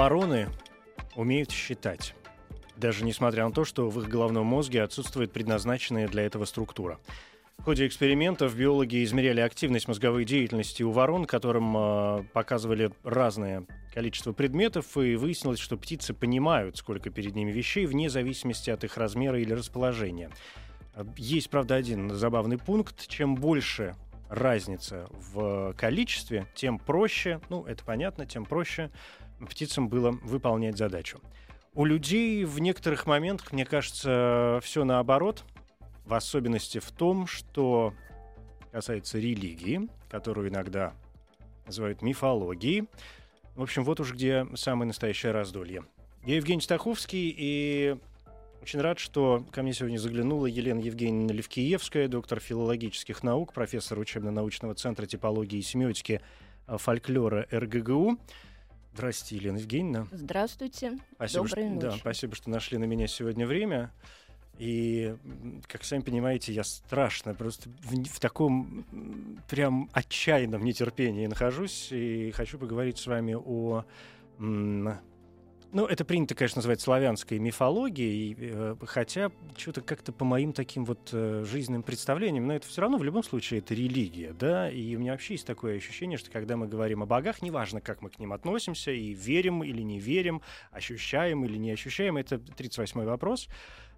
Вороны умеют считать, даже несмотря на то, что в их головном мозге отсутствует предназначенная для этого структура. В ходе экспериментов биологи измеряли активность мозговой деятельности у ворон, которым э, показывали разное количество предметов, и выяснилось, что птицы понимают, сколько перед ними вещей, вне зависимости от их размера или расположения. Э, Есть, правда, один забавный пункт. Чем больше разница в количестве, тем проще, ну, это понятно, тем проще птицам было выполнять задачу. У людей в некоторых моментах, мне кажется, все наоборот, в особенности в том, что касается религии, которую иногда называют мифологией. В общем, вот уж где самое настоящее раздолье. Я Евгений Стаховский, и очень рад, что ко мне сегодня заглянула Елена Евгеньевна Левкиевская, доктор филологических наук, профессор учебно-научного центра типологии и семиотики э, фольклора РГГУ. Здравствуйте, Елена Евгеньевна. Здравствуйте. Спасибо, Доброй что, ночи. да, спасибо, что нашли на меня сегодня время. И, как сами понимаете, я страшно просто в, в таком прям отчаянном нетерпении нахожусь и хочу поговорить с вами о... м, ну, это принято, конечно, называть славянской мифологией, э, хотя что-то как-то по моим таким вот э, жизненным представлениям, но это все равно в любом случае это религия, да, и у меня вообще есть такое ощущение, что когда мы говорим о богах, неважно, как мы к ним относимся, и верим или не верим, ощущаем или не ощущаем, это 38-й вопрос.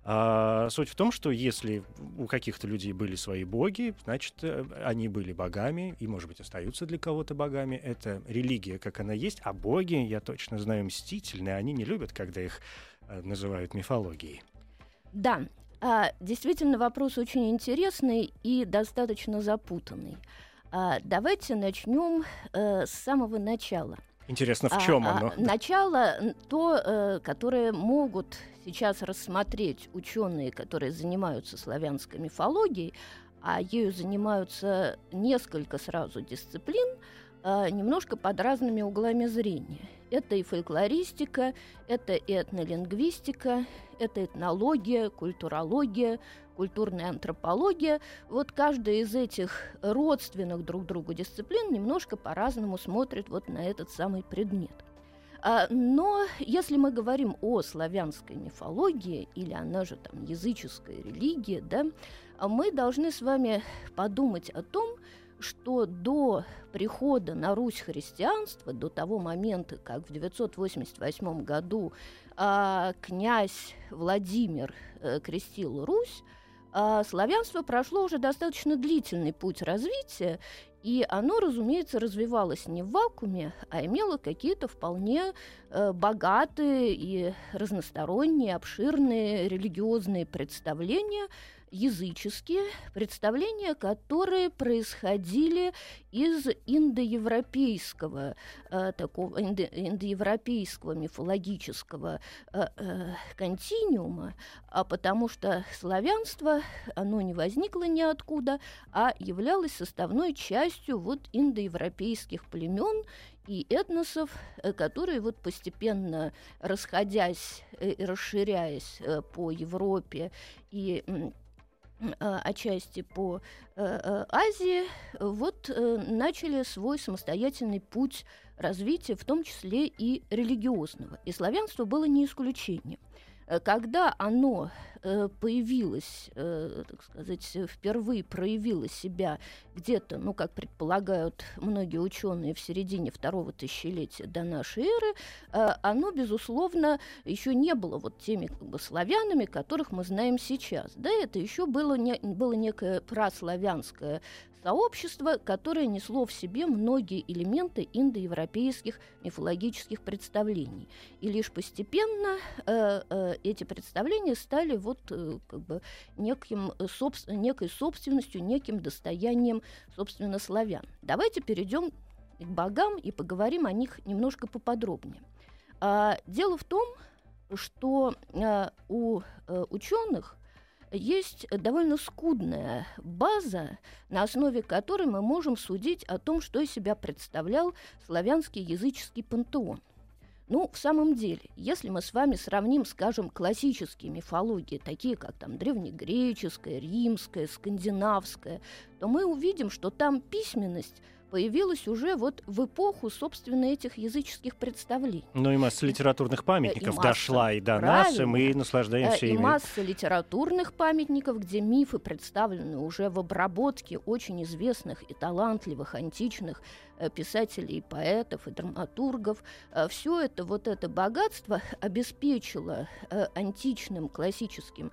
А, суть в том, что если у каких-то людей были свои боги, значит, э, они были богами и, может быть, остаются для кого-то богами. Это религия, как она есть. А боги, я точно знаю, мстительные. Они не любят, когда их э, называют мифологией. Да, а, действительно вопрос очень интересный и достаточно запутанный. А, давайте начнем э, с самого начала. Интересно, в А, чем а, оно? начало то, которое могут сейчас рассмотреть ученые, которые занимаются славянской мифологией, а ею занимаются несколько сразу дисциплин, а, немножко под разными углами зрения. Это и фольклористика, это и этнолингвистика, это этнология, культурология, культурная антропология. Вот каждая из этих родственных друг другу дисциплин немножко по-разному смотрит вот на этот самый предмет. А, Но если мы говорим о славянской мифологии, или она же там языческая религия, да, а мы должны с вами подумать о том, что до прихода на Русь христианства, до того момента, как в 988 году а, князь Владимир э, крестил Русь, а, славянство прошло уже достаточно длительный путь развития, и оно, разумеется, развивалось не в вакууме, а имело какие-то вполне э, богатые и разносторонние, обширные религиозные представления, языческие представления, которые происходили из индоевропейского э, такого индо- индоевропейского мифологического э, э, континиума, а потому что славянство оно не возникло ниоткуда, а являлось составной частью вот индоевропейских племен и этносов, э, которые вот постепенно расходясь э, и расширяясь э, по Европе и э, отчасти по э, э, Азии, вот э, начали свой самостоятельный путь развития, в том числе и религиозного. И славянство было не исключением. Когда оно э, появилось, э, так сказать, э, впервые проявило себя где-то, ну, как предполагают многие ученые, в середине второго тысячелетия до нашей эры, оно, безусловно, еще не было вот теми как бы, славянами, которых мы знаем сейчас. Да, это еще было, не, было некое праславянское сообщество, которое несло в себе многие элементы индоевропейских мифологических представлений. И лишь постепенно э, э, эти представления стали вот вот э, как бы неким, э, собс- некой собственностью, неким достоянием, собственно, славян. Давайте перейдем к богам и поговорим о них немножко поподробнее. А, дело в том, что а, у а, ученых есть довольно скудная база, на основе которой мы можем судить о том, что из себя представлял славянский языческий пантеон. Ну, в самом деле, если мы с вами сравним, скажем, классические мифологии, такие как там древнегреческая, римская, скандинавская, то мы увидим, что там письменность появилась уже вот в эпоху, собственно, этих языческих представлений. Ну и масса литературных памятников и масса, дошла и до правильно, нас, и мы наслаждаемся и ими. И масса литературных памятников, где мифы представлены уже в обработке очень известных и талантливых античных Э, писателей, поэтов и драматургов. Э, Все это, вот это богатство обеспечило э, античным классическим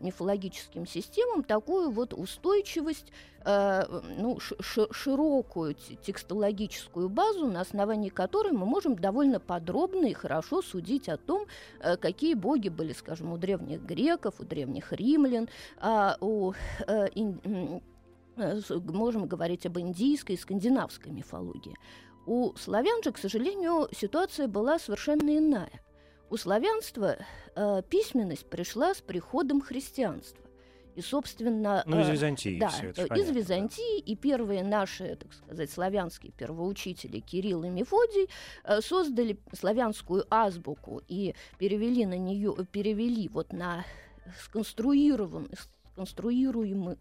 мифологическим системам такую вот устойчивость, ну, широкую текстологическую базу, на основании которой мы можем довольно подробно и хорошо судить о том, какие боги были, скажем, у древних греков, у древних римлян, а у можем говорить об индийской и скандинавской мифологии. У славян же, к сожалению, ситуация была совершенно иная. У славянства э, письменность пришла с приходом христианства. И, собственно... Ну, из э, Византии да, все это из понятно, Византии. Да. И первые наши, так сказать, славянские первоучители Кирилл и Мефодий э, создали славянскую азбуку и перевели на нее, перевели вот на сконструированный, сконструируемый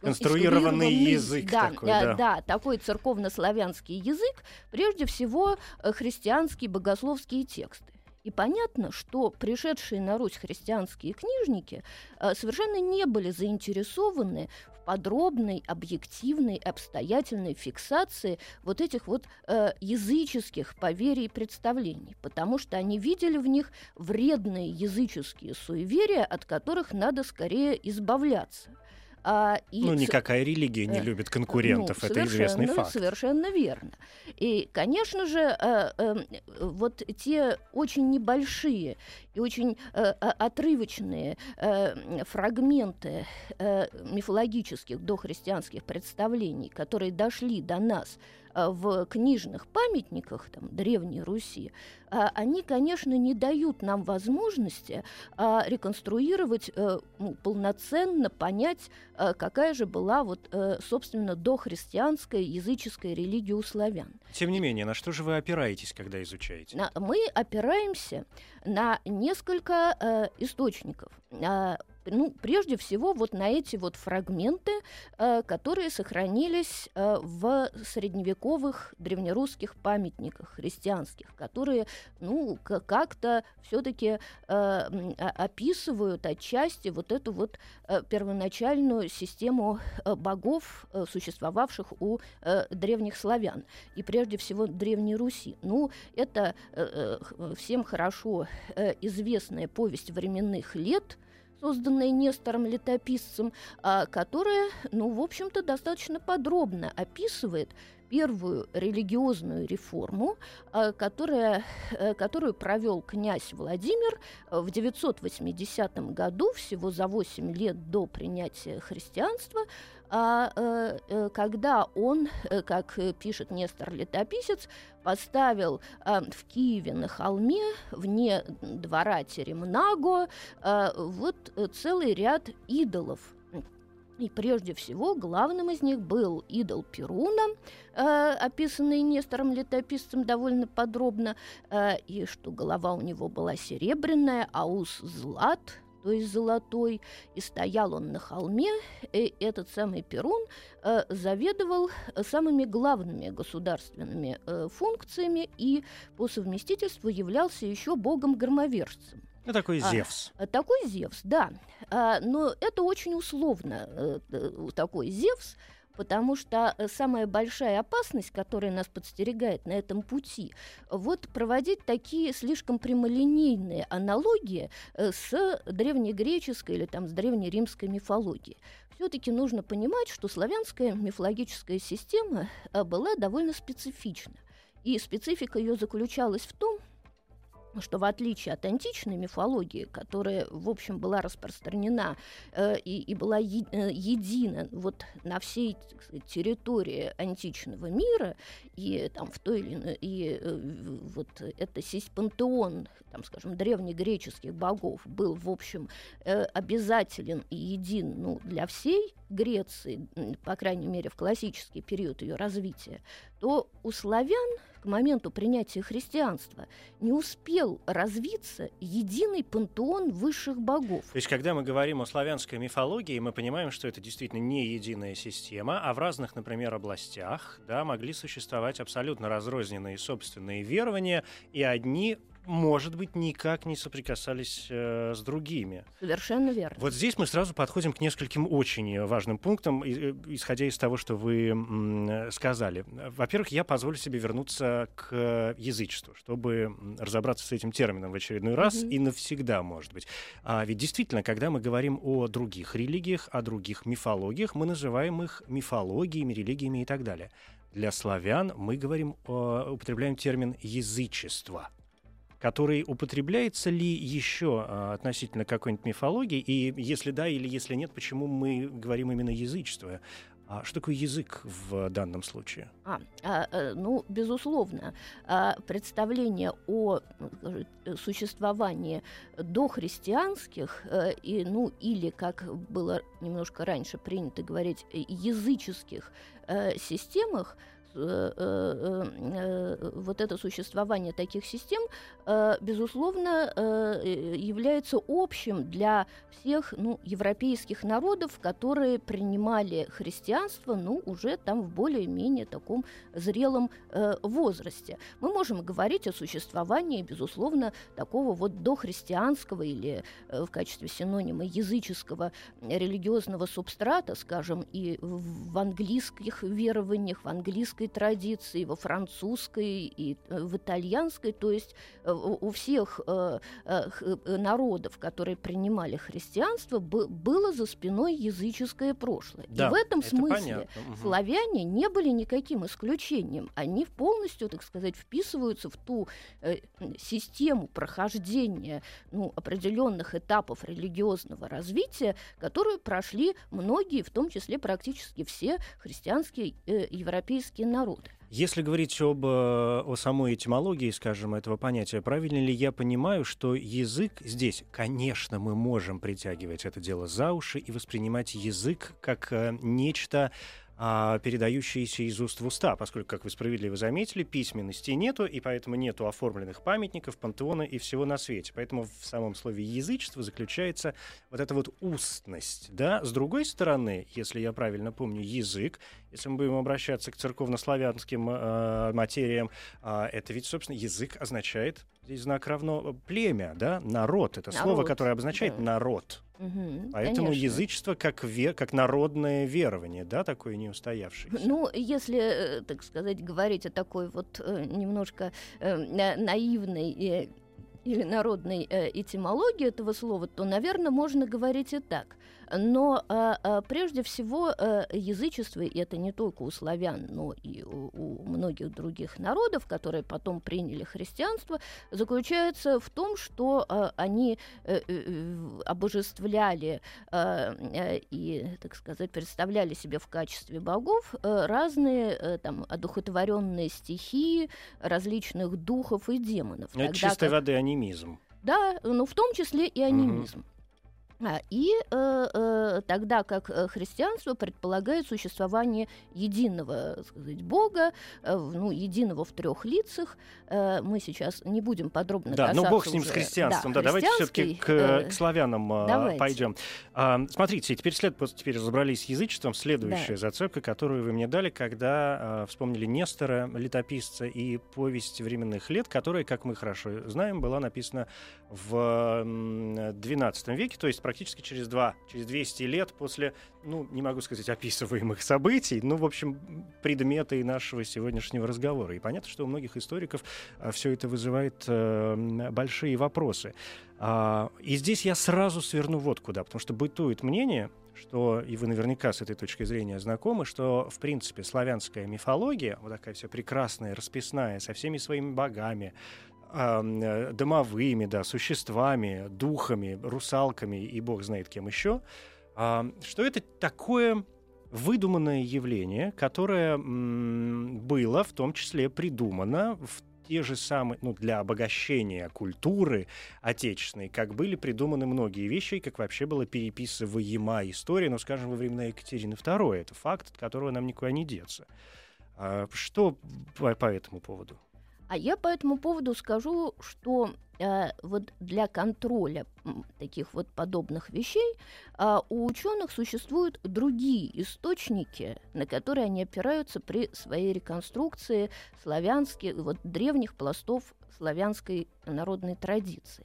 конструированный язык да, такой, да. Да, да, такой церковно-славянский язык, прежде всего э, христианские богословские тексты. И понятно, что пришедшие на Русь христианские книжники э, совершенно не были заинтересованы в подробной, объективной, обстоятельной фиксации вот этих вот э, языческих поверий и представлений, потому что они видели в них вредные языческие суеверия, от которых надо скорее избавляться. А, и ну, никакая религия не э, любит конкурентов, ну, это известный факт. Совершенно верно. И, конечно же, э, э, вот те очень небольшие и очень э, отрывочные э, фрагменты э, мифологических дохристианских представлений, которые дошли до нас Э, в книжных памятниках там, Древней Руси, а, они, конечно, не дают нам возможности а, реконструировать, э, ну, полноценно понять, э, какая же была, вот, собственно, дохристианская языческая религия у славян. Тем не менее, на что же вы опираетесь, когда изучаете? Мы опираемся на несколько э, источников. А, ну, прежде всего, вот на эти вот фрагменты, э, которые сохранились э, в средневековых древнерусских памятниках христианских, которые, ну, как-то все-таки э, описывают отчасти вот эту вот э, первоначальную систему э, богов, э, существовавших у э, древних славян, и прежде всего Древней Руси. Ну, это э, э всем хорошо э, известная повесть временных лет, созданная Нестором Летописцем, а, которая, ну, в общем-то, достаточно подробно описывает первую религиозную реформу, а, которая, э, которую провел князь Владимир в 980 году, всего за 8 лет до принятия христианства, а, э, э, когда он, как пишет Нестор Летописец, поставил э, в Киеве на холме, вне двора Теремнаго, э, вот э, целый ряд идолов. И прежде всего главным из них был идол Перуна, э, описанный Нестором Летописцем довольно подробно, э, и что голова у него была серебряная, а ус злат – то есть золотой, и стоял он на холме, и этот самый Перун э, заведовал самыми главными государственными э, функциями и по совместительству являлся еще богом-громовержцем. Ну, такой а, Зевс. А, такой Зевс, да. А, но это очень условно, э, э такой Зевс, потому что э, самая большая опасность, которая нас подстерегает на этом пути, вот проводить такие слишком прямолинейные аналогии э, с древнегреческой или там с древнеримской мифологией. Все-таки нужно понимать, что славянская мифологическая система э, была довольно специфична. И специфика ее заключалась в том, что в отличие от античной мифологии, которая, в общем, была распространена э, и, и была е, э, едина вот на всей сказать, территории античного мира, и там в той или иной, и э, вот это пантеон, там, скажем, древнегреческих богов был, в общем, э, обязателен и един ну, для всей Греции, по крайней мере, в классический период ее развития, то у славян к моменту принятия христианства не успел развиться единый пантеон высших богов. То есть, когда мы говорим о славянской мифологии, мы понимаем, что это действительно не единая система, а в разных, например, областях да, могли существовать абсолютно разрозненные собственные верования, и одни может быть, никак не соприкасались э, с другими. Совершенно верно. Вот здесь мы сразу подходим к нескольким очень важным пунктам, э, исходя из того, что вы м, сказали. Во-первых, я позволю себе вернуться к язычеству, чтобы разобраться с этим термином в очередной раз mm-hmm. и навсегда, может быть. А ведь действительно, когда мы говорим о других религиях, о других мифологиях, мы называем их мифологиями, религиями и так далее. Для славян мы говорим, употребляем термин язычество – который употребляется ли еще а, относительно какой-нибудь мифологии? И если да или если нет, почему мы говорим именно язычество? А что такое язык в данном случае? А, а, э, ну, безусловно, а, представление о ну, существовании дохристианских, а, и, ну, или, как было немножко раньше принято говорить, языческих системах, Э, э, э, вот это существование таких систем, безусловно, является общим для всех ну, европейских народов, которые принимали христианство ну, уже там в более-менее таком зрелом возрасте. Мы можем говорить о существовании, безусловно, такого вот дохристианского или в качестве синонима языческого религиозного субстрата, скажем, и в английских верованиях, в английской английской традиции, во французской и э, в итальянской, то есть э, у всех э, народов, которые принимали христианство, было за спиной языческое прошлое. Да, и в этом смысле понятно. славяне не были никаким исключением. Они полностью, так сказать, вписываются в ту систему прохождения ну, определенных этапов религиозного развития, которую прошли многие, в том числе практически все христианские э, европейские народы. Если говорить об э, о самой этимологии, скажем, этого понятия, правильно ли я понимаю, что язык здесь, конечно, мы можем притягивать это дело за уши и воспринимать язык как э, нечто передающиеся из уст в уста, поскольку, как вы справедливо заметили, письменности нету, и поэтому нету оформленных памятников, пантеона и всего на свете. Поэтому в самом слове язычество заключается вот эта вот устность. Да? С другой стороны, если я правильно помню, язык, если мы будем обращаться к церковнославянским э, материям, э, это ведь, собственно, язык означает, здесь знак равно племя, да, народ. Это народ, слово, которое обозначает да. народ. Угу, Поэтому конечно. язычество как, ве, как народное верование, да, такое неустоявшееся. Ну, если, э, так сказать, говорить о такой вот э, немножко э, наивной или народной э, этимологии этого слова, то, наверное, можно говорить и так. Но э, э, прежде всего э, язычество, и это не только у славян, но и у, у многих других народов, которые потом приняли христианство, заключается в том, что э, они э, обожествляли э, э, и, так сказать, представляли себе в качестве богов разные там одухотворенные стихии различных духов и демонов. Это чистой как... воды анимизм. Да, ну в том числе и анимизм. Угу. А, и э, э, тогда как э, христианство предполагает существование единого сказать, Бога, э, ну, единого в трех лицах, э, мы сейчас не будем подробно Да, ну бог с ним, уже, с христианством. Да, да давайте все-таки к, э, к славянам э, пойдем. А, смотрите, теперь, след, теперь разобрались с язычеством. Следующая да. зацепка, которую вы мне дали, когда э, вспомнили Нестора, летописца, и повесть временных лет, которая, как мы хорошо знаем, была написана в XII веке, то есть практически через два, через 200 лет после, ну, не могу сказать, описываемых событий, ну, в общем, предметы нашего сегодняшнего разговора. И понятно, что у многих историков а, все это вызывает э, большие вопросы. А, и здесь я сразу сверну вот куда, потому что бытует мнение, что, и вы наверняка с этой точки зрения знакомы, что, в принципе, славянская мифология, вот такая вся прекрасная, расписная, со всеми своими богами, э, домовыми, да, существами, духами, русалками и бог знает кем еще, э, что это такое выдуманное явление, которое было в том числе придумано в те же самые, ну, для обогащения культуры отечественной, как были придуманы многие вещи, и как вообще была переписываема история, ну, скажем, во времена Екатерины II. Это факт, от которого нам никуда не деться. А что по, по этому поводу? А я по этому поводу скажу, что э, вот для контроля таких вот подобных вещей э, у ученых существуют другие источники, на которые они опираются при своей реконструкции славянских, вот древних пластов славянской народной традиции.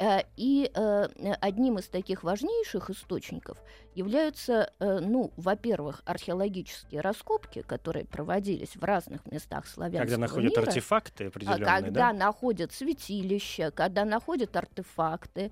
Э, и э, одним из таких важнейших источников являются, э, ну, во-первых, археологические раскопки, которые проводились в разных местах славянского Когда находят мира, артефакты а определенные, когда да? находят святилища, когда находят артефакты.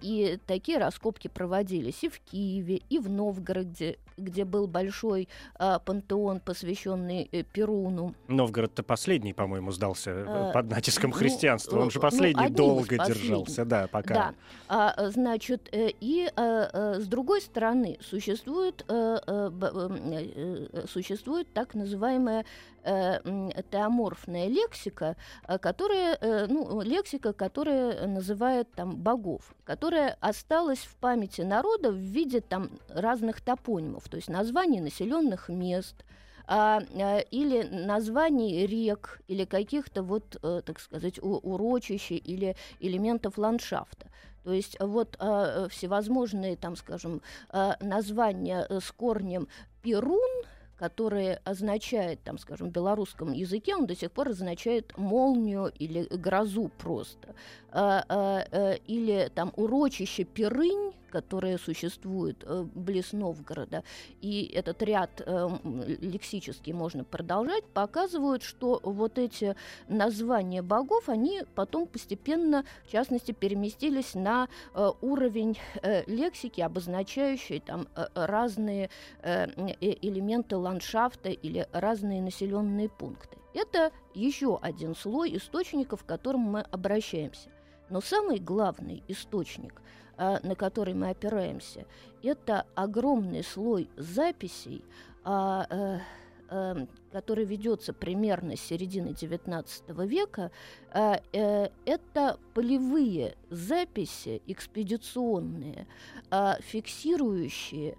И такие раскопки проводились и в Киеве, и в Новгороде, где был большой пантеон, посвященный Перуну. Новгород-то последний, по-моему, сдался Э, под натиском ну, христианства. Он же ну, последний из долго держался, да, пока. Да, А, значит, э, и э, э, с другой стороны существует, э, э, э, существует так называемая э, теоморфная лексика, которая, ну, лексика, которая называет там богов, которая осталась в памяти народа в виде там разных топонимов, то есть названий населенных мест, а, или названий рек, или каких-то вот, так сказать, урочищ или элементов ландшафта. То есть вот а, э, всевозможные, там, скажем, а, названия э, с корнем Перун, которые означает, там, скажем, в белорусском языке, он до сих пор означает молнию или грозу просто. А, а, э, или там урочище Перынь, которое существует э, близ Новгорода, и этот ряд э, м, лексический можно продолжать, показывают, что вот эти названия богов, они потом постепенно, в частности, переместились на э, уровень э, лексики, обозначающей там разные элементы ландшафта или разные населенные пункты. Это еще один слой источников, к которым мы обращаемся. Но самый главный источник, а, на который мы опираемся, это огромный слой записей, а, э, э, который ведется примерно с середины XIX века. А, э, Это полевые записи экспедиционные, фиксирующие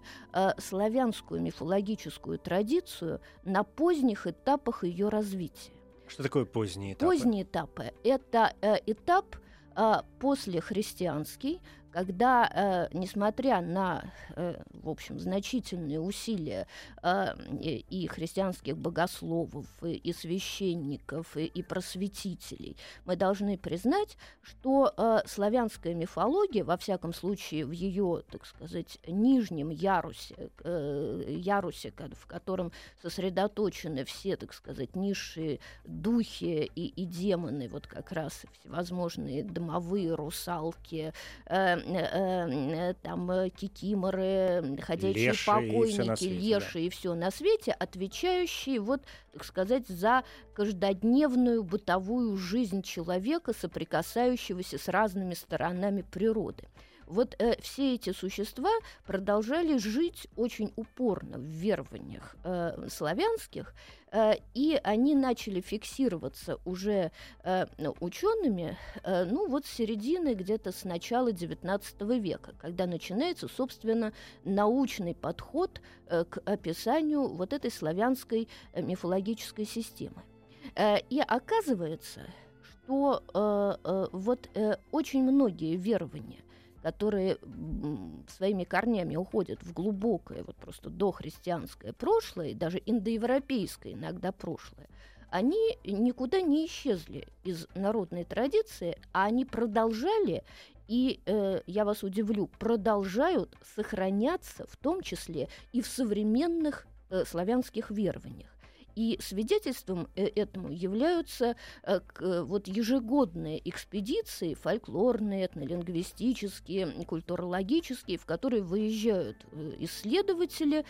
славянскую мифологическую традицию на поздних этапах ее развития. Что такое поздние этапы? Поздние этапы – это этап э, после христианский, когда, э, несмотря на, э, в общем, значительные усилия э, и, христианских богословов, и, и священников, и, и просветителей, мы должны признать, что э, славянская мифология, во всяком случае, в ее, так сказать, нижнем ярусе, э, ярусе, в котором сосредоточены все, так сказать, низшие духи и, и демоны, вот как раз всевозможные домовые русалки, э, э, э, там э, кикиморы, ходячие Леши и покойники, да. леши и все на свете, отвечающие вот, так сказать, за каждодневную бытовую жизнь человека, соприкасающегося с разными сторонами природы. Вот э, все эти существа продолжали жить очень упорно в верованиях э, славянских, э, и они начали фиксироваться уже э, учеными, э, ну вот с середины где-то с начала XIX века, когда начинается, собственно, научный подход э, к описанию вот этой славянской э, мифологической системы. Э, и оказывается, что э, э, вот э, очень многие верования, которые своими корнями уходят в глубокое, вот просто дохристианское прошлое, даже индоевропейское иногда прошлое, они никуда не исчезли из народной традиции, а они продолжали и, э, я вас удивлю, продолжают сохраняться в том числе и в современных э, славянских верованиях. И свидетельством этому являются вот ежегодные экспедиции, фольклорные, этнолингвистические, культурологические, в которые выезжают исследователи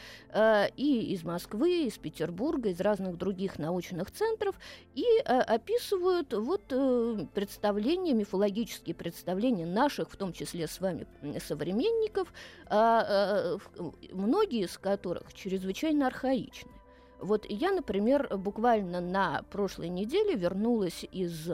и из Москвы, из Петербурга, из разных других научных центров, и описывают вот представления, мифологические представления наших, в том числе с вами, современников, а, многие из которых чрезвычайно архаичны. Вот я, например, буквально на прошлой неделе вернулась из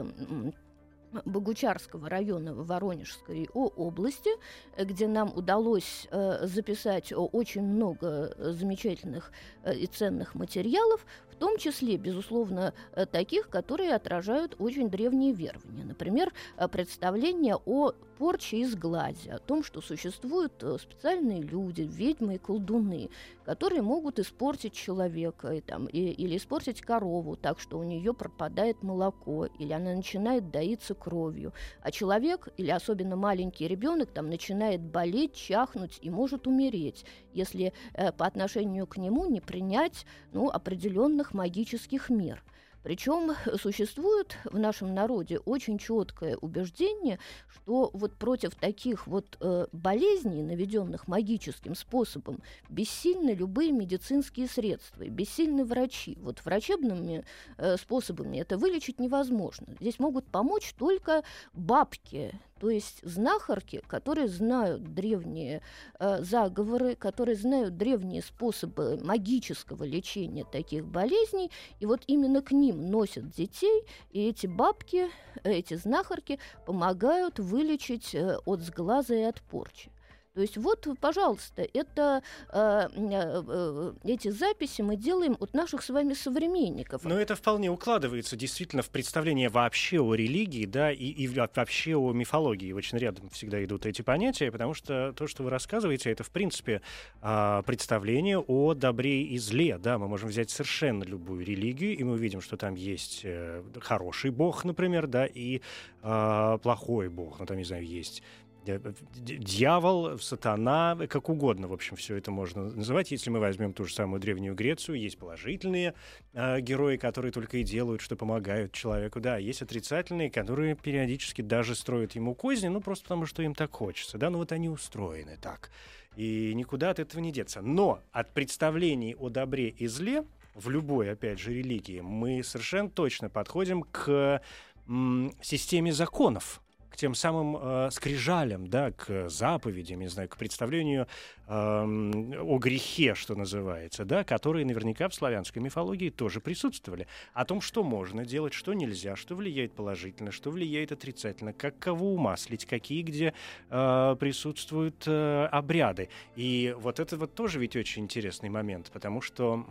Богучарского района Воронежской области, где нам удалось э, записать очень много замечательных э, и ценных материалов, в том числе, безусловно, э, таких, которые отражают очень древние верования. Например, э, представление о порче из глади, о том, что существуют э, специальные люди, ведьмы и колдуны, которые могут испортить человека и, там, и, или испортить корову так, что у нее пропадает молоко, или она начинает доиться кровью. А человек, или особенно маленький ребенок, там начинает болеть, чахнуть и может умереть, если э, по отношению к нему не принять ну, определенных магических мер. Причем существует в нашем народе очень четкое убеждение, что вот против таких вот э, болезней, наведенных магическим способом, бессильны любые медицинские средства, бессильны врачи. Вот врачебными э, способами это вылечить невозможно. Здесь могут помочь только бабки, то есть знахарки, которые знают древние э, заговоры, которые знают древние способы магического лечения таких болезней, и вот именно к ним носят детей, и эти бабки, эти знахарки помогают вылечить э, от сглаза и от порчи. То есть вот, пожалуйста, это, э, э, эти записи мы делаем от наших с вами современников. Но это вполне укладывается действительно в представление вообще о религии, да, и, и вообще о мифологии. Очень рядом всегда идут эти понятия, потому что то, что вы рассказываете, это, в принципе, э, представление о добре и зле, да. Мы можем взять совершенно любую религию, и мы увидим, что там есть э, хороший бог, например, да, и э, плохой бог. Ну, там, не знаю, есть дьявол, сатана, как угодно, в общем, все это можно называть. Если мы возьмем ту же самую Древнюю Грецию, есть положительные э, герои, которые только и делают, что помогают человеку. Да, есть отрицательные, которые периодически даже строят ему козни, ну, просто потому, что им так хочется. Да, ну вот они устроены так. И никуда от этого не деться. Но от представлений о добре и зле в любой, опять же, религии мы совершенно точно подходим к м, системе законов, к тем самым э, скрижалям, да, к заповедям, не знаю, к представлению э, о грехе, что называется, да, которые наверняка в славянской мифологии тоже присутствовали. О том, что можно делать, что нельзя, что влияет положительно, что влияет отрицательно, как кого умаслить, какие где э, присутствуют э, обряды. И вот это вот тоже ведь очень интересный момент, потому что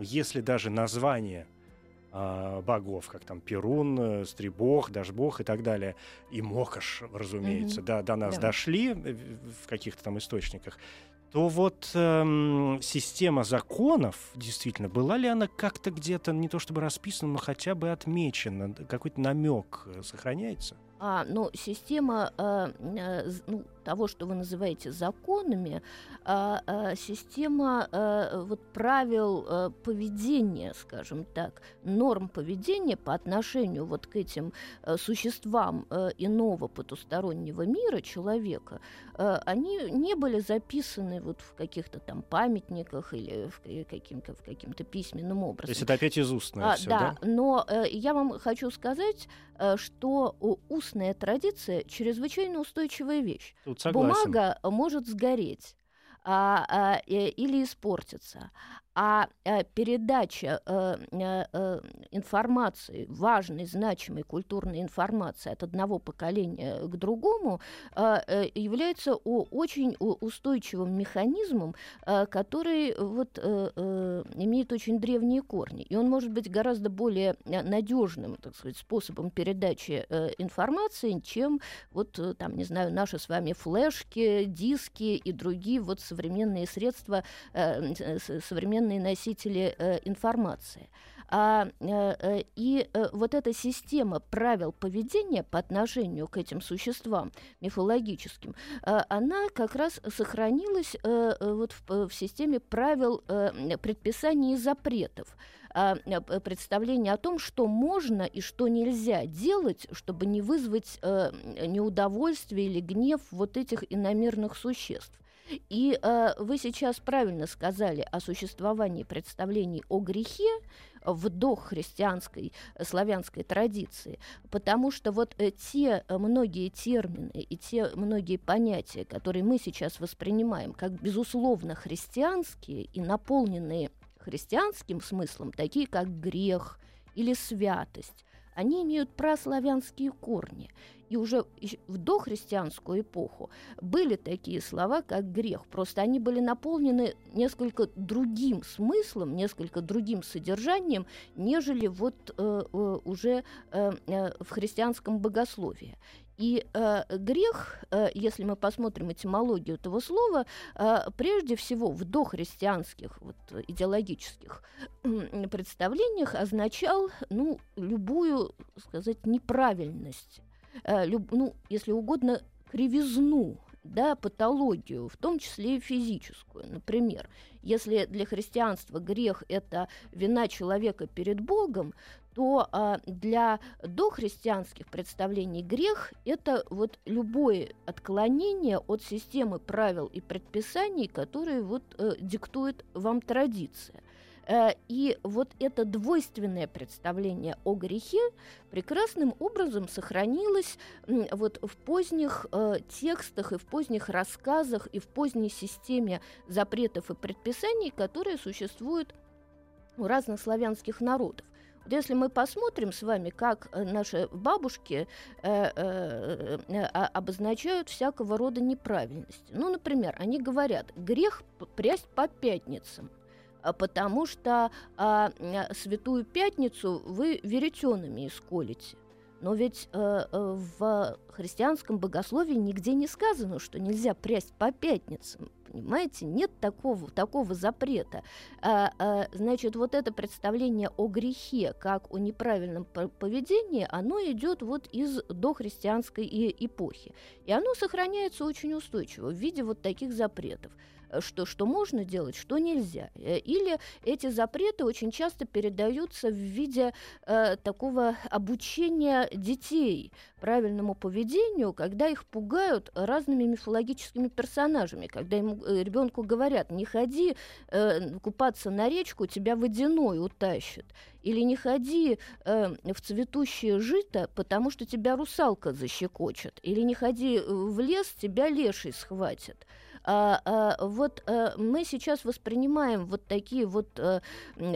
если даже название а, богов, как там Перун, э, Стрибог, Дашбог и так далее, и Мокаш, разумеется, mm-hmm. да, до нас да. дошли в каких-то там источниках, то вот эм, система законов, действительно, была ли она как-то где-то не то чтобы расписана, но хотя бы отмечена, какой-то намек э, сохраняется? А, ну, система э, э, ну, того, что вы называете законами, а, а, система а, вот правил поведения, скажем так, норм поведения по отношению вот к этим существам иного потустороннего мира человека, они не были записаны вот в каких-то там памятниках или в каким-то, в каким-то письменным образом. То есть это опять из устное а, все, да, да? но я вам хочу сказать, что устная традиция чрезвычайно устойчивая вещь. Тут согласен. Бумага может сгореть а, а, э, или испортиться а э, передача э, э, информации, важной, значимой культурной информации от одного поколения к другому является очень устойчивым механизмом, который вот имеет очень древние корни. И он может быть гораздо более надежным, так сказать, способом передачи информации, чем вот там, не знаю, наши с вами флешки, диски и другие вот современные средства, современные современные носители э, информации. А, э, и э, вот эта система правил поведения по отношению к этим существам мифологическим, э, она как раз сохранилась э, вот в, в системе правил э, предписаний и запретов а, представление о том, что можно и что нельзя делать, чтобы не вызвать э, неудовольствие или гнев вот этих иномерных существ. И э, вы сейчас правильно сказали о существовании представлений о грехе в дохристианской э, славянской традиции, потому что вот э, те э, многие термины и те многие понятия, которые мы сейчас воспринимаем как безусловно христианские и наполненные христианским смыслом, такие как грех или святость, они имеют праславянские корни. И уже в дохристианскую эпоху были такие слова, как грех. Просто они были наполнены несколько другим смыслом, несколько другим содержанием, нежели вот э, э, уже э, э, в христианском богословии. И э, грех, э, если мы посмотрим этимологию этого слова, э, прежде всего в дохристианских вот, идеологических э, представлениях означал ну, любую, сказать, неправильность, люб, ну, если угодно, кривизну да, патологию, в том числе и физическую. Например, если для христианства грех – это вина человека перед Богом, то а, для дохристианских представлений грех – это вот любое отклонение от системы правил и предписаний, которые вот, э, диктует вам традиция. Э, и вот это двойственное представление о грехе прекрасным образом сохранилось вот в поздних э, текстах и в поздних рассказах и в поздней системе запретов и предписаний, которые существуют у разных славянских народов. Вот если мы посмотрим с вами, как э, наши бабушки э, э, э, обозначают всякого рода неправильности. Ну, например, они говорят, грех прясть по пятницам. А, потому что а, Святую Пятницу вы веретенами исколите. Но ведь э, э, в христианском богословии нигде не сказано, что нельзя прясть по пятницам. Понимаете, нет такого, такого запрета. А, а, значит, вот это представление о грехе, как о неправильном поведении, оно идет вот из дохристианской эпохи. И оно сохраняется очень устойчиво в виде вот таких запретов. Э, что, что можно делать, что нельзя. Э, или эти запреты очень часто передаются в виде э, такого обучения детей правильному поведению, когда их пугают разными мифологическими персонажами, когда э, ребенку говорят, не ходи э, купаться на речку, тебя водяной утащит, или не ходи э, в цветущее жито, потому что тебя русалка защекочет, или не ходи в лес, тебя леший схватит. А, а, вот а, мы сейчас воспринимаем вот такие вот а,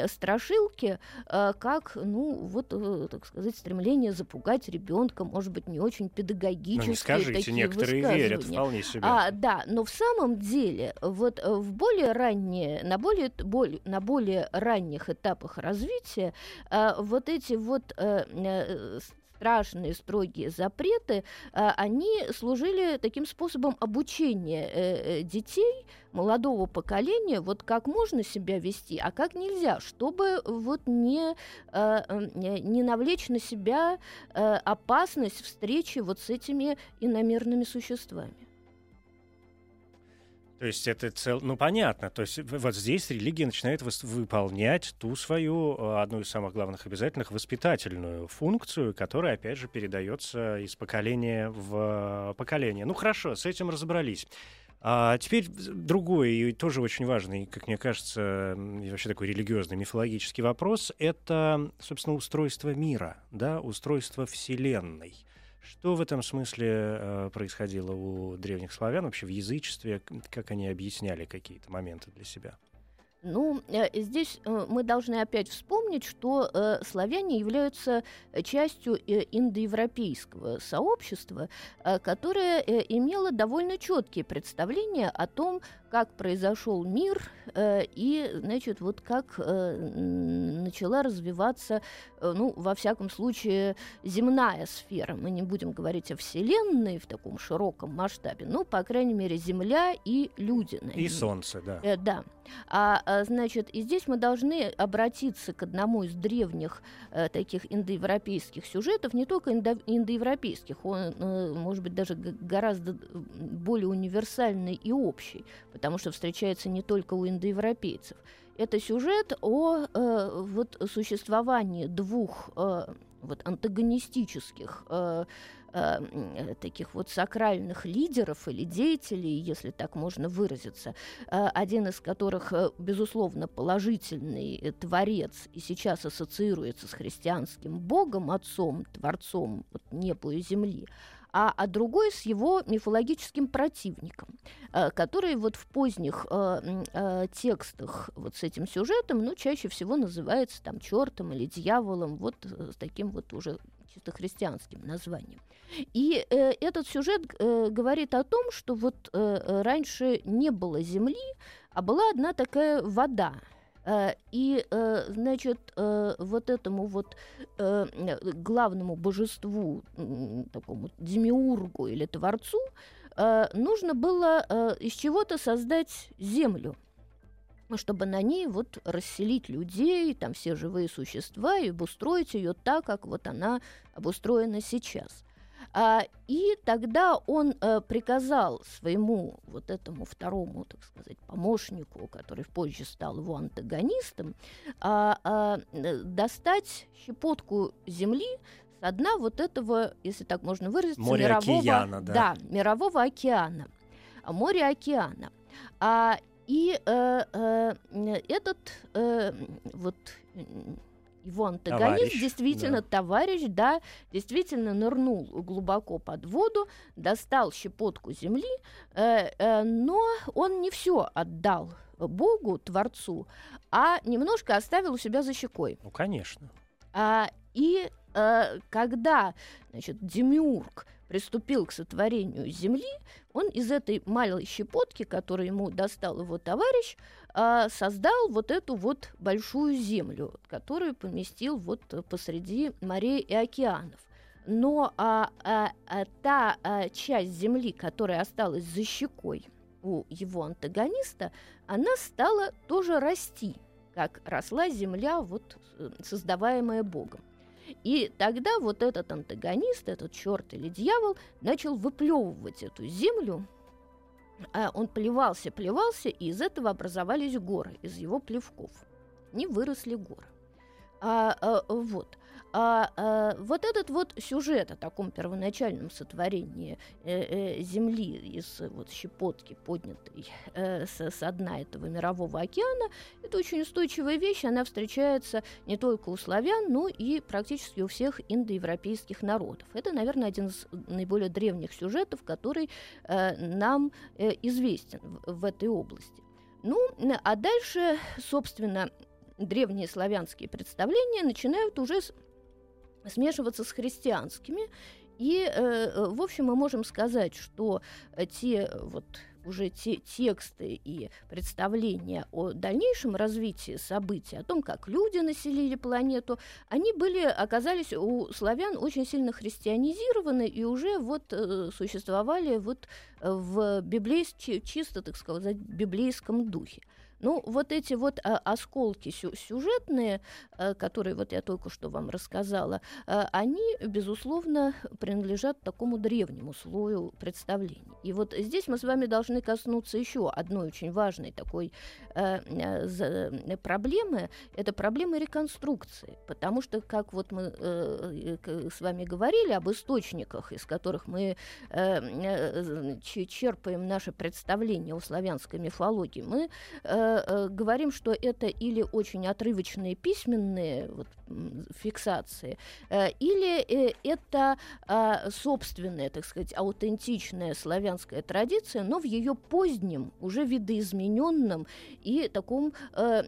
страшилки а, как, ну, вот, а, так сказать, стремление запугать ребенка, может быть, не очень педагогические ну, не скажите, такие некоторые верят вполне себе. А, да, но в самом деле, вот в более ранние, на более, более, на более ранних этапах развития а, вот эти вот а, страшные, строгие запреты, а, они служили таким способом обучения э, э, детей, молодого поколения, вот как можно себя вести, а как нельзя, чтобы вот не, а, не навлечь на себя э, опасность встречи вот с этими иномерными существами. То есть это цел... Ну, понятно. То есть вот здесь религия начинает выполнять ту свою, э, одну из самых главных обязательных, воспитательную функцию, которая, опять же, передается из поколения в поколение. Ну, хорошо, с этим разобрались. А теперь другой и тоже очень важный, как мне кажется, и вообще такой религиозный, мифологический вопрос — это, собственно, устройство мира, да, устройство Вселенной. Что в этом смысле э, происходило у древних славян, вообще в язычестве, как они объясняли какие-то моменты для себя? Ну, э, здесь э, мы должны опять вспомнить, помнить, что э, славяне являются частью индоевропейского сообщества, которое имело довольно четкие представления о том, как произошел мир э, и, значит, вот как э, начала развиваться, э, ну, во всяком случае, земная сфера. Мы не будем говорить о Вселенной в таком широком масштабе, но, по крайней мере, Земля и люди на И. Солнце, да. Э, да. А, а, значит, и здесь мы должны обратиться к одному из древних э, таких индоевропейских сюжетов, не только индо- индоевропейских, он, э, может быть, даже гораздо более универсальный и общий, потому что встречается не только у индоевропейцев. Это сюжет о э, вот, существовании двух э, вот, антагонистических э, э, таких вот сакральных лидеров или деятелей, если так можно выразиться, э, один из которых, э, безусловно, положительный э, творец и сейчас ассоциируется с христианским богом, отцом, творцом вот, неба и земли, а, а другой с его мифологическим противником, э, который вот в поздних э, э, текстах вот с этим сюжетом, ну, чаще всего называется там чертом или дьяволом, вот с таким вот уже чисто христианским названием. И э, этот сюжет э, говорит о том, что вот э, раньше не было земли, а была одна такая вода. Э, и, э, значит, э, вот этому вот главному божеству, такому демиургу или творцу, нужно было из чего-то создать землю чтобы на ней вот расселить людей, там все живые существа, и обустроить ее так, как вот она обустроена сейчас. А, и тогда он а, приказал своему вот этому второму, так сказать, помощнику, который позже стал его антагонистом, а, а, достать щепотку земли с дна вот этого, если так можно выразиться, Море мирового, океана, да. да, мирового океана, море океана. А, и э, э, этот э, вот его антагонист Товарищ, действительно да. товарищ, да, действительно нырнул глубоко под воду, достал щепотку земли, э, э, но он не все отдал Богу, Творцу, а немножко оставил у себя за щекой. Ну, конечно. А, и э, когда, значит, Демиург приступил к сотворению Земли, он из этой малой щепотки, которую ему достал его товарищ, а, создал вот эту вот большую Землю, которую поместил вот посреди морей и океанов. Но а, а, а, та а, часть Земли, которая осталась за щекой у его антагониста, она стала тоже расти, как росла Земля, вот, э, создаваемая Богом. И тогда вот этот антагонист, этот черт или дьявол, начал выплевывать эту землю. А он плевался, плевался, и из этого образовались горы, из его плевков. Не выросли горы. А, а, вот. А, а, вот этот вот сюжет о таком первоначальном сотворении э, э, Земли из вот, щепотки, поднятой э, с, с дна этого мирового океана, это очень устойчивая вещь. Она встречается не только у славян, но и практически у всех индоевропейских народов. Это, наверное, один из наиболее древних сюжетов, который э, нам э, известен в, в этой области. Ну, а дальше, собственно, древние славянские представления начинают уже с смешиваться с христианскими. И, э, в общем, мы можем сказать, что те вот уже те тексты и представления о дальнейшем развитии событий, о том, как люди населили планету, они были, оказались у славян очень сильно христианизированы и уже вот э, существовали вот в библейс, чисто, так сказать, библейском духе. Ну, вот эти вот а, осколки сю сюжетные, а, которые вот я только что вам рассказала, а, они, безусловно, принадлежат такому древнему слою представлений. И вот здесь мы с вами должны коснуться еще одной очень важной такой а, за, проблемы. Это проблема реконструкции. Потому что, как вот мы а, с вами говорили об источниках, из которых мы а, черпаем наше представление о славянской мифологии, мы э, говорим, что это или очень отрывочные письменные вот, фиксации, э, или э, это э, собственная, так сказать, аутентичная славянская традиция, но в ее позднем, уже видоизмененном и таком э,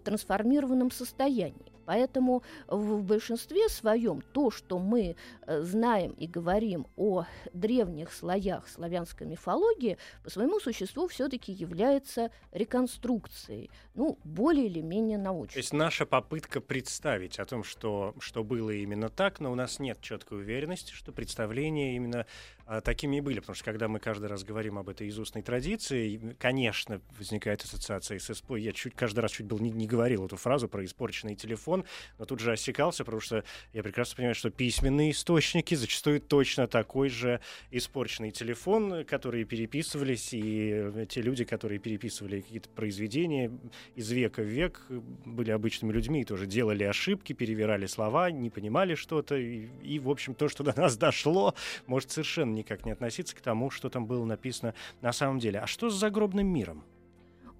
трансформированном состоянии. Поэтому в большинстве своем то, что мы э, знаем и говорим о древних слоях славянской мифологии, по своему существу все-таки является реконструкцией, ну, более или менее научной. То есть наша попытка представить о том, что, что было именно так, но у нас нет четкой уверенности, что представления именно а, такими и были. Потому что когда мы каждый раз говорим об этой из устной традиции, конечно, возникает ассоциация с СП. Я чуть, каждый раз чуть был не, не говорил эту фразу про испорченный телефон, но тут же осекался, потому что я прекрасно понимаю, что письменные источники зачастую точно такой же испорченный телефон, которые переписывались, и те люди, которые переписывали какие-то произведения из века в век, были обычными людьми и тоже делали ошибки, перевирали слова, не понимали что-то, и, и в общем, то, что до нас дошло, может совершенно никак не относиться к тому, что там было написано на самом деле. А что с загробным миром?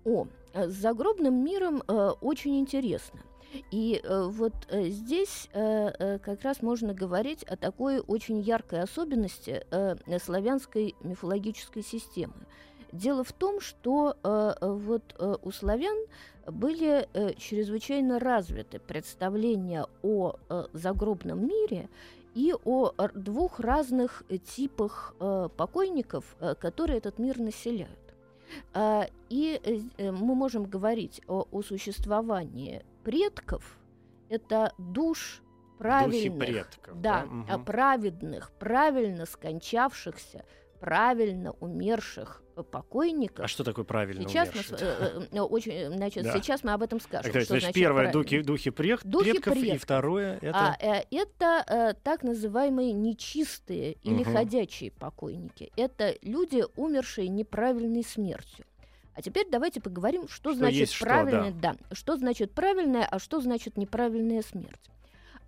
О, э, с загробным миром э, очень интересно. И э, вот э, здесь э, э, как раз можно говорить о такой очень яркой особенности э, славянской мифологической системы. Дело в том, что э, вот э, у славян были э, чрезвычайно развиты представления о э, загробном мире и о двух разных типах э, покойников, э, которые этот мир населяют. А, и э, мы можем говорить о, о существовании предков. Это душ правильных, предков, да, да? Угу. праведных, правильно скончавшихся, правильно умерших покойников. А что такое правильно сейчас Мы, э, э, очень, значит, да. сейчас мы об этом скажем. Так, что значит, значит первое духи, духи, пред, духи предков, предков, и второе это... А, э, это э, так называемые нечистые или угу. ходячие покойники. Это люди, умершие неправильной смертью. А теперь давайте поговорим, что, что значит правильное, да. да, что значит правильная, а что значит неправильная смерть.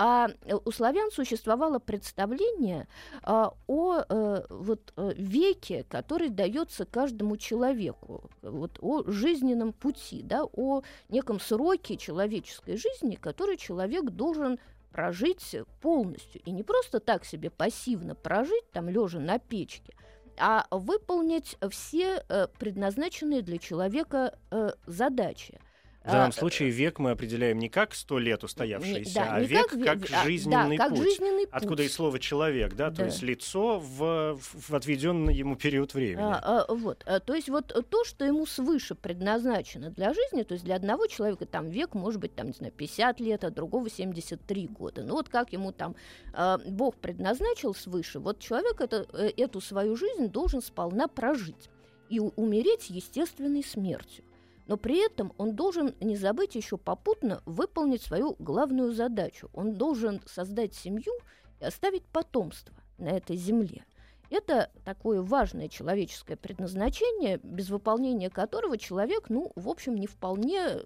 А э, у славян существовало представление а, о а, вот, э, веке, который дается каждому человеку, вот, о жизненном пути, да, о неком сроке человеческой жизни, который человек должен прожить полностью. И не просто так себе пассивно прожить, там, лежа на печке, а выполнить все э, предназначенные для человека э, задачи – в данном а, случае век мы определяем не как сто лет устоявшийся, да, а век как, как а, жизненный да, путь. Как жизненный Откуда путь. и слово человек, да, да, то есть лицо в, в отведенный ему период времени. А, а, вот, а, то есть вот то, что ему свыше предназначено для жизни, то есть для одного человека там век может быть там, не знаю, 50 лет, а другого 73 года. Ну вот как ему там а, Бог предназначил свыше, вот человек это, э, эту свою жизнь должен сполна прожить и умереть естественной смертью но при этом он должен не забыть еще попутно выполнить свою главную задачу. Он должен создать семью и оставить потомство на этой земле. Это такое важное человеческое предназначение, без выполнения которого человек, ну, в общем, не вполне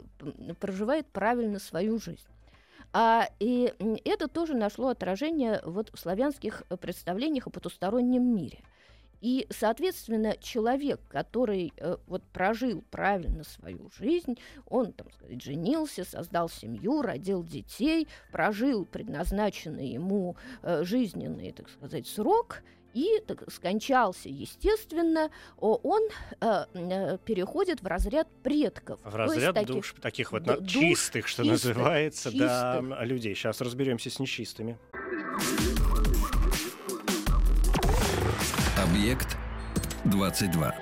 проживает правильно свою жизнь. А, и это тоже нашло отражение вот в славянских представлениях о потустороннем мире – и, соответственно, человек, который э, вот прожил правильно свою жизнь, он, там сказать, женился, создал семью, родил детей, прожил предназначенный ему э, жизненный, так сказать, срок, и так, скончался, естественно, он э, э, переходит в разряд предков. В разряд таких, душ таких вот душ чистых, что чистых, называется, чистых. да, людей. Сейчас разберемся с нечистыми. Объект 22.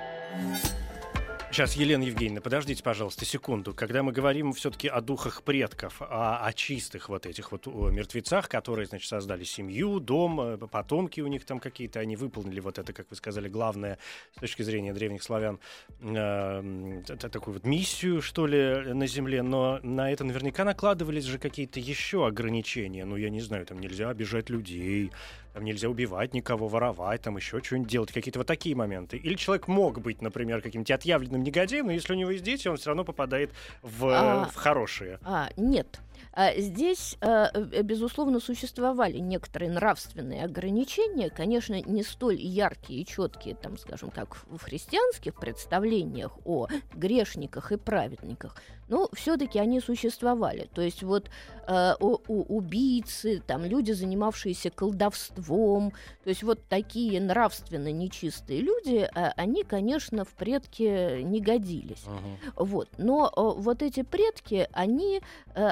Сейчас, Елена Евгеньевна, подождите, пожалуйста, секунду. Когда мы говорим все-таки о духах предков, о, о чистых вот этих вот мертвецах, которые, значит, создали семью, дом, э, потомки у них там какие-то, они выполнили вот это, как вы сказали, главное с точки зрения древних славян, э, такую вот миссию, что ли, на земле, но на это наверняка накладывались же какие-то еще ограничения. Ну, я не знаю, там нельзя обижать людей, там нельзя убивать никого, воровать, там еще что-нибудь делать, какие-то вот такие моменты. Или человек мог быть, например, каким-то отъявленным негодяем, но если у него есть дети, он все равно попадает в, а, в хорошие. А, нет. А здесь, а, э, безусловно, существовали некоторые нравственные ограничения, конечно, не столь яркие и четкие, там, скажем, как в христианских представлениях о грешниках и праведниках, но все-таки они существовали. То есть вот у, у, убийцы, там люди, занимавшиеся колдовством, то есть вот такие нравственно нечистые люди, они, конечно, в предки не годились. Uh-huh. Вот. Но вот эти предки, они э,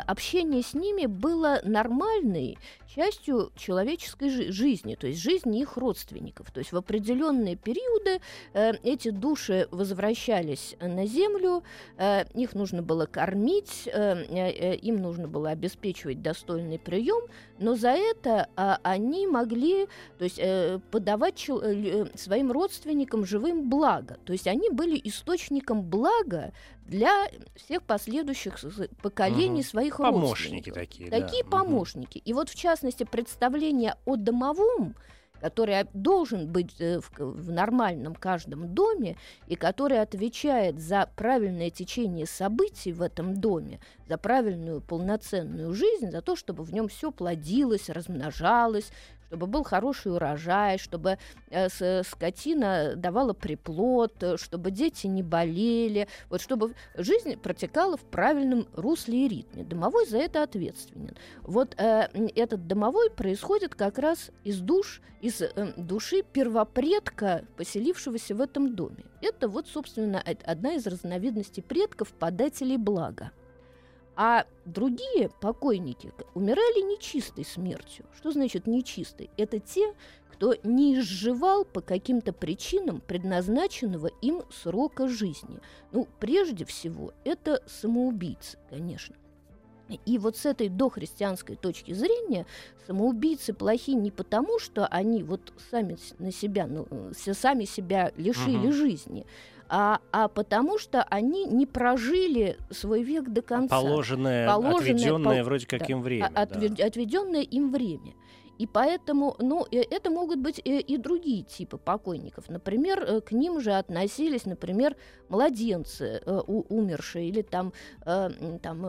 обращение с ними было нормальной частью человеческой жи- жизни, то есть жизни их родственников. То есть в определенные периоды э, эти души возвращались на землю, э, их нужно было кормить, э, э, им нужно было обеспечивать достойный прием, но за это э, они могли то есть, э, подавать чел- э, своим родственникам живым благо. То есть они были источником блага для всех последующих поколений Угу. своих Помощники родственников. такие. да. Такие Мгм. помощники. И вот в частности представление о домовом, который должен быть э, в, в нормальном каждом доме и который отвечает за правильное течение событий в этом доме, за правильную полноценную жизнь, за то, чтобы в нем все плодилось, размножалось, чтобы был хороший урожай, чтобы э, скотина давала приплод, э, чтобы дети не болели, вот чтобы жизнь протекала в правильном русле и ритме. Домовой за это ответственен. Вот э, этот домовой происходит как раз из душ, из э, души первопредка, поселившегося в этом доме. Это вот, собственно, од- одна из разновидностей предков подателей блага. А другие покойники умирали нечистой смертью. Что значит нечистой? Это те, кто не изживал по каким-то причинам предназначенного им срока жизни. Ну, прежде всего, это самоубийцы, конечно. И вот с этой дохристианской точки зрения самоубийцы плохи не потому, что они вот сами на себя, ну, э, се- сами себя лишили Мгм. жизни, а, а потому что они не прожили свой век до конца. Положенное, Положенное, отведенное пол- вроде как да, им время. а- отве- отведенное им время. И поэтому, ну, э, это могут быть э, и другие типы покойников. Например, э, к ним же относились, например, младенцы умершие или там, там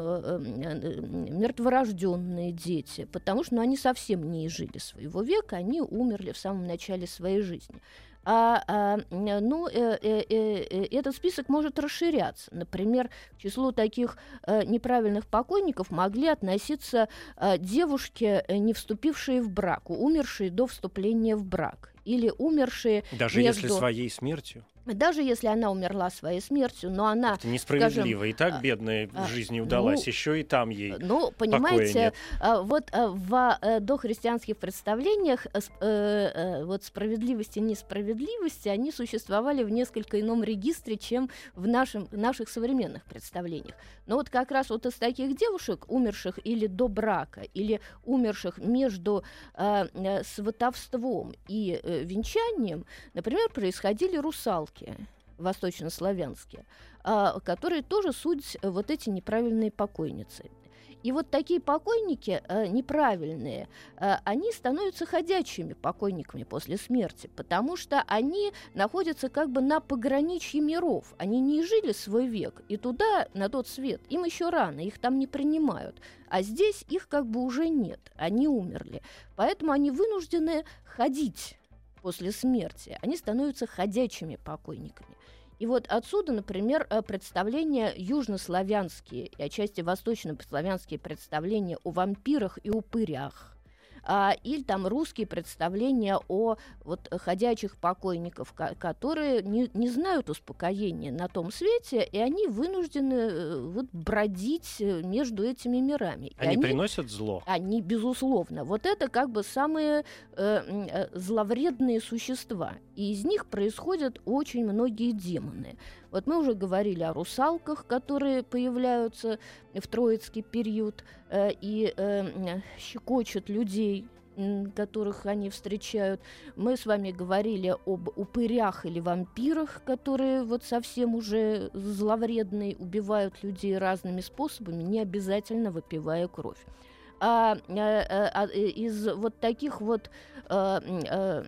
мертворожденные дети, потому что ну, они совсем не изжили своего века, они умерли в самом начале своей жизни. А, а, ну, э, э, э, э, этот список может расширяться. Например, к числу таких э, неправильных покойников могли относиться э, девушки, э, не вступившие в брак, умершие до вступления в брак, или умершие, Даже если между- своей смертью. Даже если она умерла своей смертью, но она Это несправедливо. и а, так бедной а, жизни удалась. ну, Еще и там ей. Ну, покоя понимаете, нет. а, вот а, в э, дохристианских представлениях э, э, э, вот справедливости и несправедливости, они существовали в несколько ином регистре, чем в нашем, наших современных представлениях. Но вот как раз вот из таких девушек, умерших или до брака, или умерших между э, э, сватовством и э, венчанием, например, происходили русалки восточнославянские, а, которые тоже суть э, вот эти неправильные покойницы. И вот такие покойники э, неправильные, э, они становятся ходячими покойниками после смерти, потому что они находятся как бы на пограничье миров. Они не жили свой век, и туда, на тот свет, им еще рано, их там не принимают. А здесь их как бы уже нет, они умерли. Поэтому они вынуждены ходить после смерти. Они становятся ходячими покойниками. И вот отсюда, например, э, представления южнославянские и отчасти восточнославянские представления о вампирах и упырях. А, или там русские представления о вот, ходячих покойников, ко- которые не, не знают успокоения на том свете, и они вынуждены э, вот, бродить э, между этими мирами. И Они приносят зло. они, безусловно. Вот это как бы самые э, э, зловредные существа. И из них происходят очень многие демоны. Вот мы уже говорили о русалках, которые появляются в троицкий период э, и э, щекочут людей которых они встречают. Мы с вами говорили об упырях или вампирах, которые вот совсем уже зловредные, убивают людей разными способами, не обязательно выпивая кровь а, э, э, а, э, из вот таких вот м, э,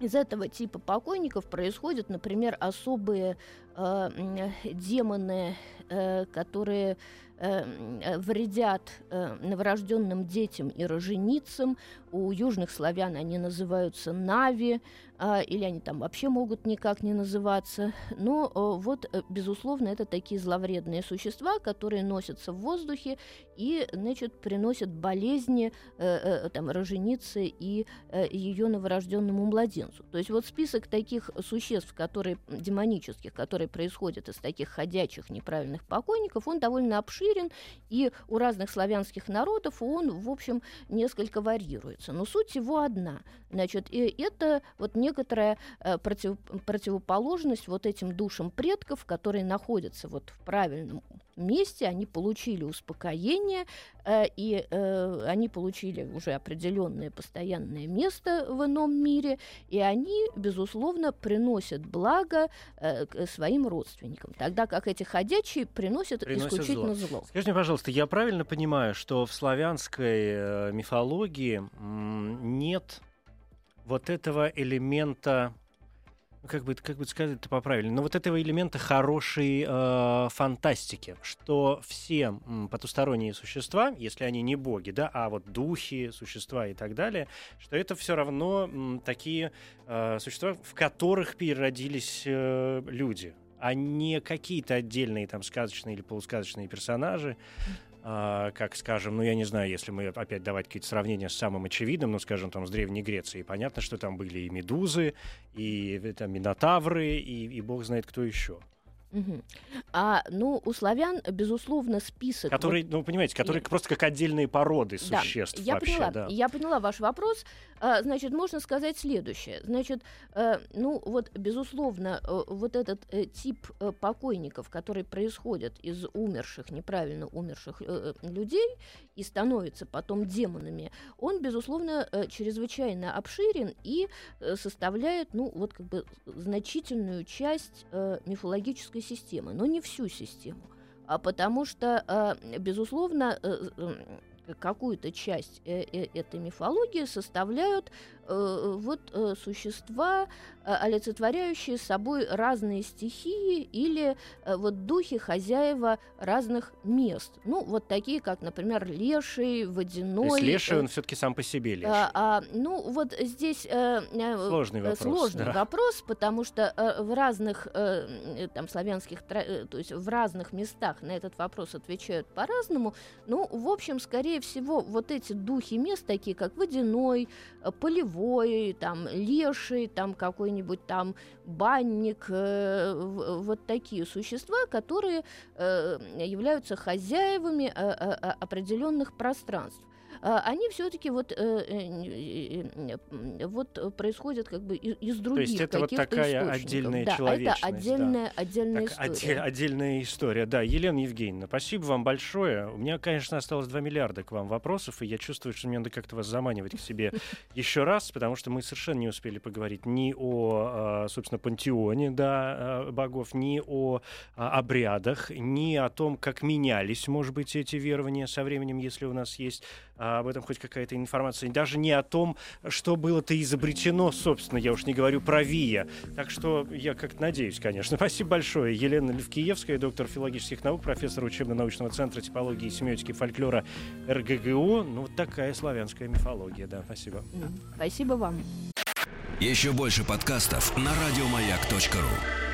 из этого типа покойников происходят, например, особые м, демоны, э, которые э, м, э, вредят э, новорожденным детям и роженицам. У южных славян они называются нави, а, или они там вообще могут никак не называться. Но э, вот, безусловно, это такие зловредные существа, которые носятся в воздухе и, значит, приносят болезни там, роженице и ее новорожденному младенцу. То есть вот список таких существ, которые демонических, которые который происходит из таких ходячих неправильных покойников, он довольно обширен, и у разных славянских народов он, в общем, несколько варьируется. Но суть его одна. Значит, и это вот некоторая э, против, противоположность вот этим душам предков, которые находятся вот в правильном месте, они получили успокоение, э, и э, они получили уже определенное постоянное место в ином мире, и они, безусловно, приносят благо э, своим родственникам, тогда как эти ходячие приносят, приносят исключительно зло. зло. Скажи мне, пожалуйста, я правильно понимаю, что в славянской мифологии нет вот этого элемента как бы, как бы сказать это поправили, но вот этого элемента хорошей э, фантастики, что все потусторонние существа, если они не боги, да, а вот духи, существа и так далее, что это все равно м, такие э, существа, в которых переродились э, люди, а не какие-то отдельные там сказочные или полусказочные персонажи, как, скажем, ну, я не знаю, если мы опять давать какие-то сравнения с самым очевидным, ну, скажем, там, с Древней Грецией, понятно, что там были и медузы, и там, минотавры, и, и бог знает кто еще. Угу. А, ну, у славян, безусловно, список... Которые, вот, ну, понимаете, которые я... просто как отдельные породы существ да, я вообще, поняла, да. Я поняла ваш вопрос. А, значит, можно сказать следующее. Значит, а, ну, вот, безусловно, а, вот этот а, тип а, покойников, который происходит из умерших, неправильно умерших а, людей и становится потом демонами, он, безусловно, а, чрезвычайно обширен и а, составляет, ну, вот, как бы, значительную часть а, мифологической системы, но не всю систему. А потому что, э, безусловно, э, какую-то часть э, этой мифологии составляют вот э, существа, э, олицетворяющие собой разные стихии или вот духи хозяева разных мест. Ну, вот такие, как, например, леший, водяной. То есть леший, он все-таки сам по себе леший. А, а, ну, вот здесь сложный вопрос, сложный да. вопрос, потому что в разных там славянских, то есть в разных местах на этот вопрос отвечают по-разному. Ну, в общем, скорее всего, вот эти духи мест, такие как водяной, полевой, кривой, там леший, там какой-нибудь там банник, э, вот такие существа, которые э, являются хозяевами э, э, определенных пространств. А, они все-таки вот, э, э, э, вот происходят как бы из других То есть это вот такая отдельная да, человечность. это отдельная, да. отдельная так, история. отдельная история, да. Елена Евгеньевна, спасибо вам большое. У меня, конечно, осталось 2 миллиарда к вам вопросов, и я чувствую, что мне надо как-то вас заманивать к себе еще раз, потому что мы совершенно не успели поговорить ни о, а, собственно, пантеоне да, а, богов, ни о обрядах, ни о том, как менялись, может быть, эти верования со временем, если у нас есть а об этом хоть какая-то информация. Даже не о том, что было-то изобретено, собственно, я уж не говорю про ВИА. Так что я как-то надеюсь, конечно. Спасибо большое. Елена Левкиевская, доктор филологических наук, профессор учебно-научного центра типологии и семиотики фольклора РГГУ. Ну, вот такая славянская мифология, да. Спасибо. Спасибо вам. Еще больше подкастов на радиомаяк.ру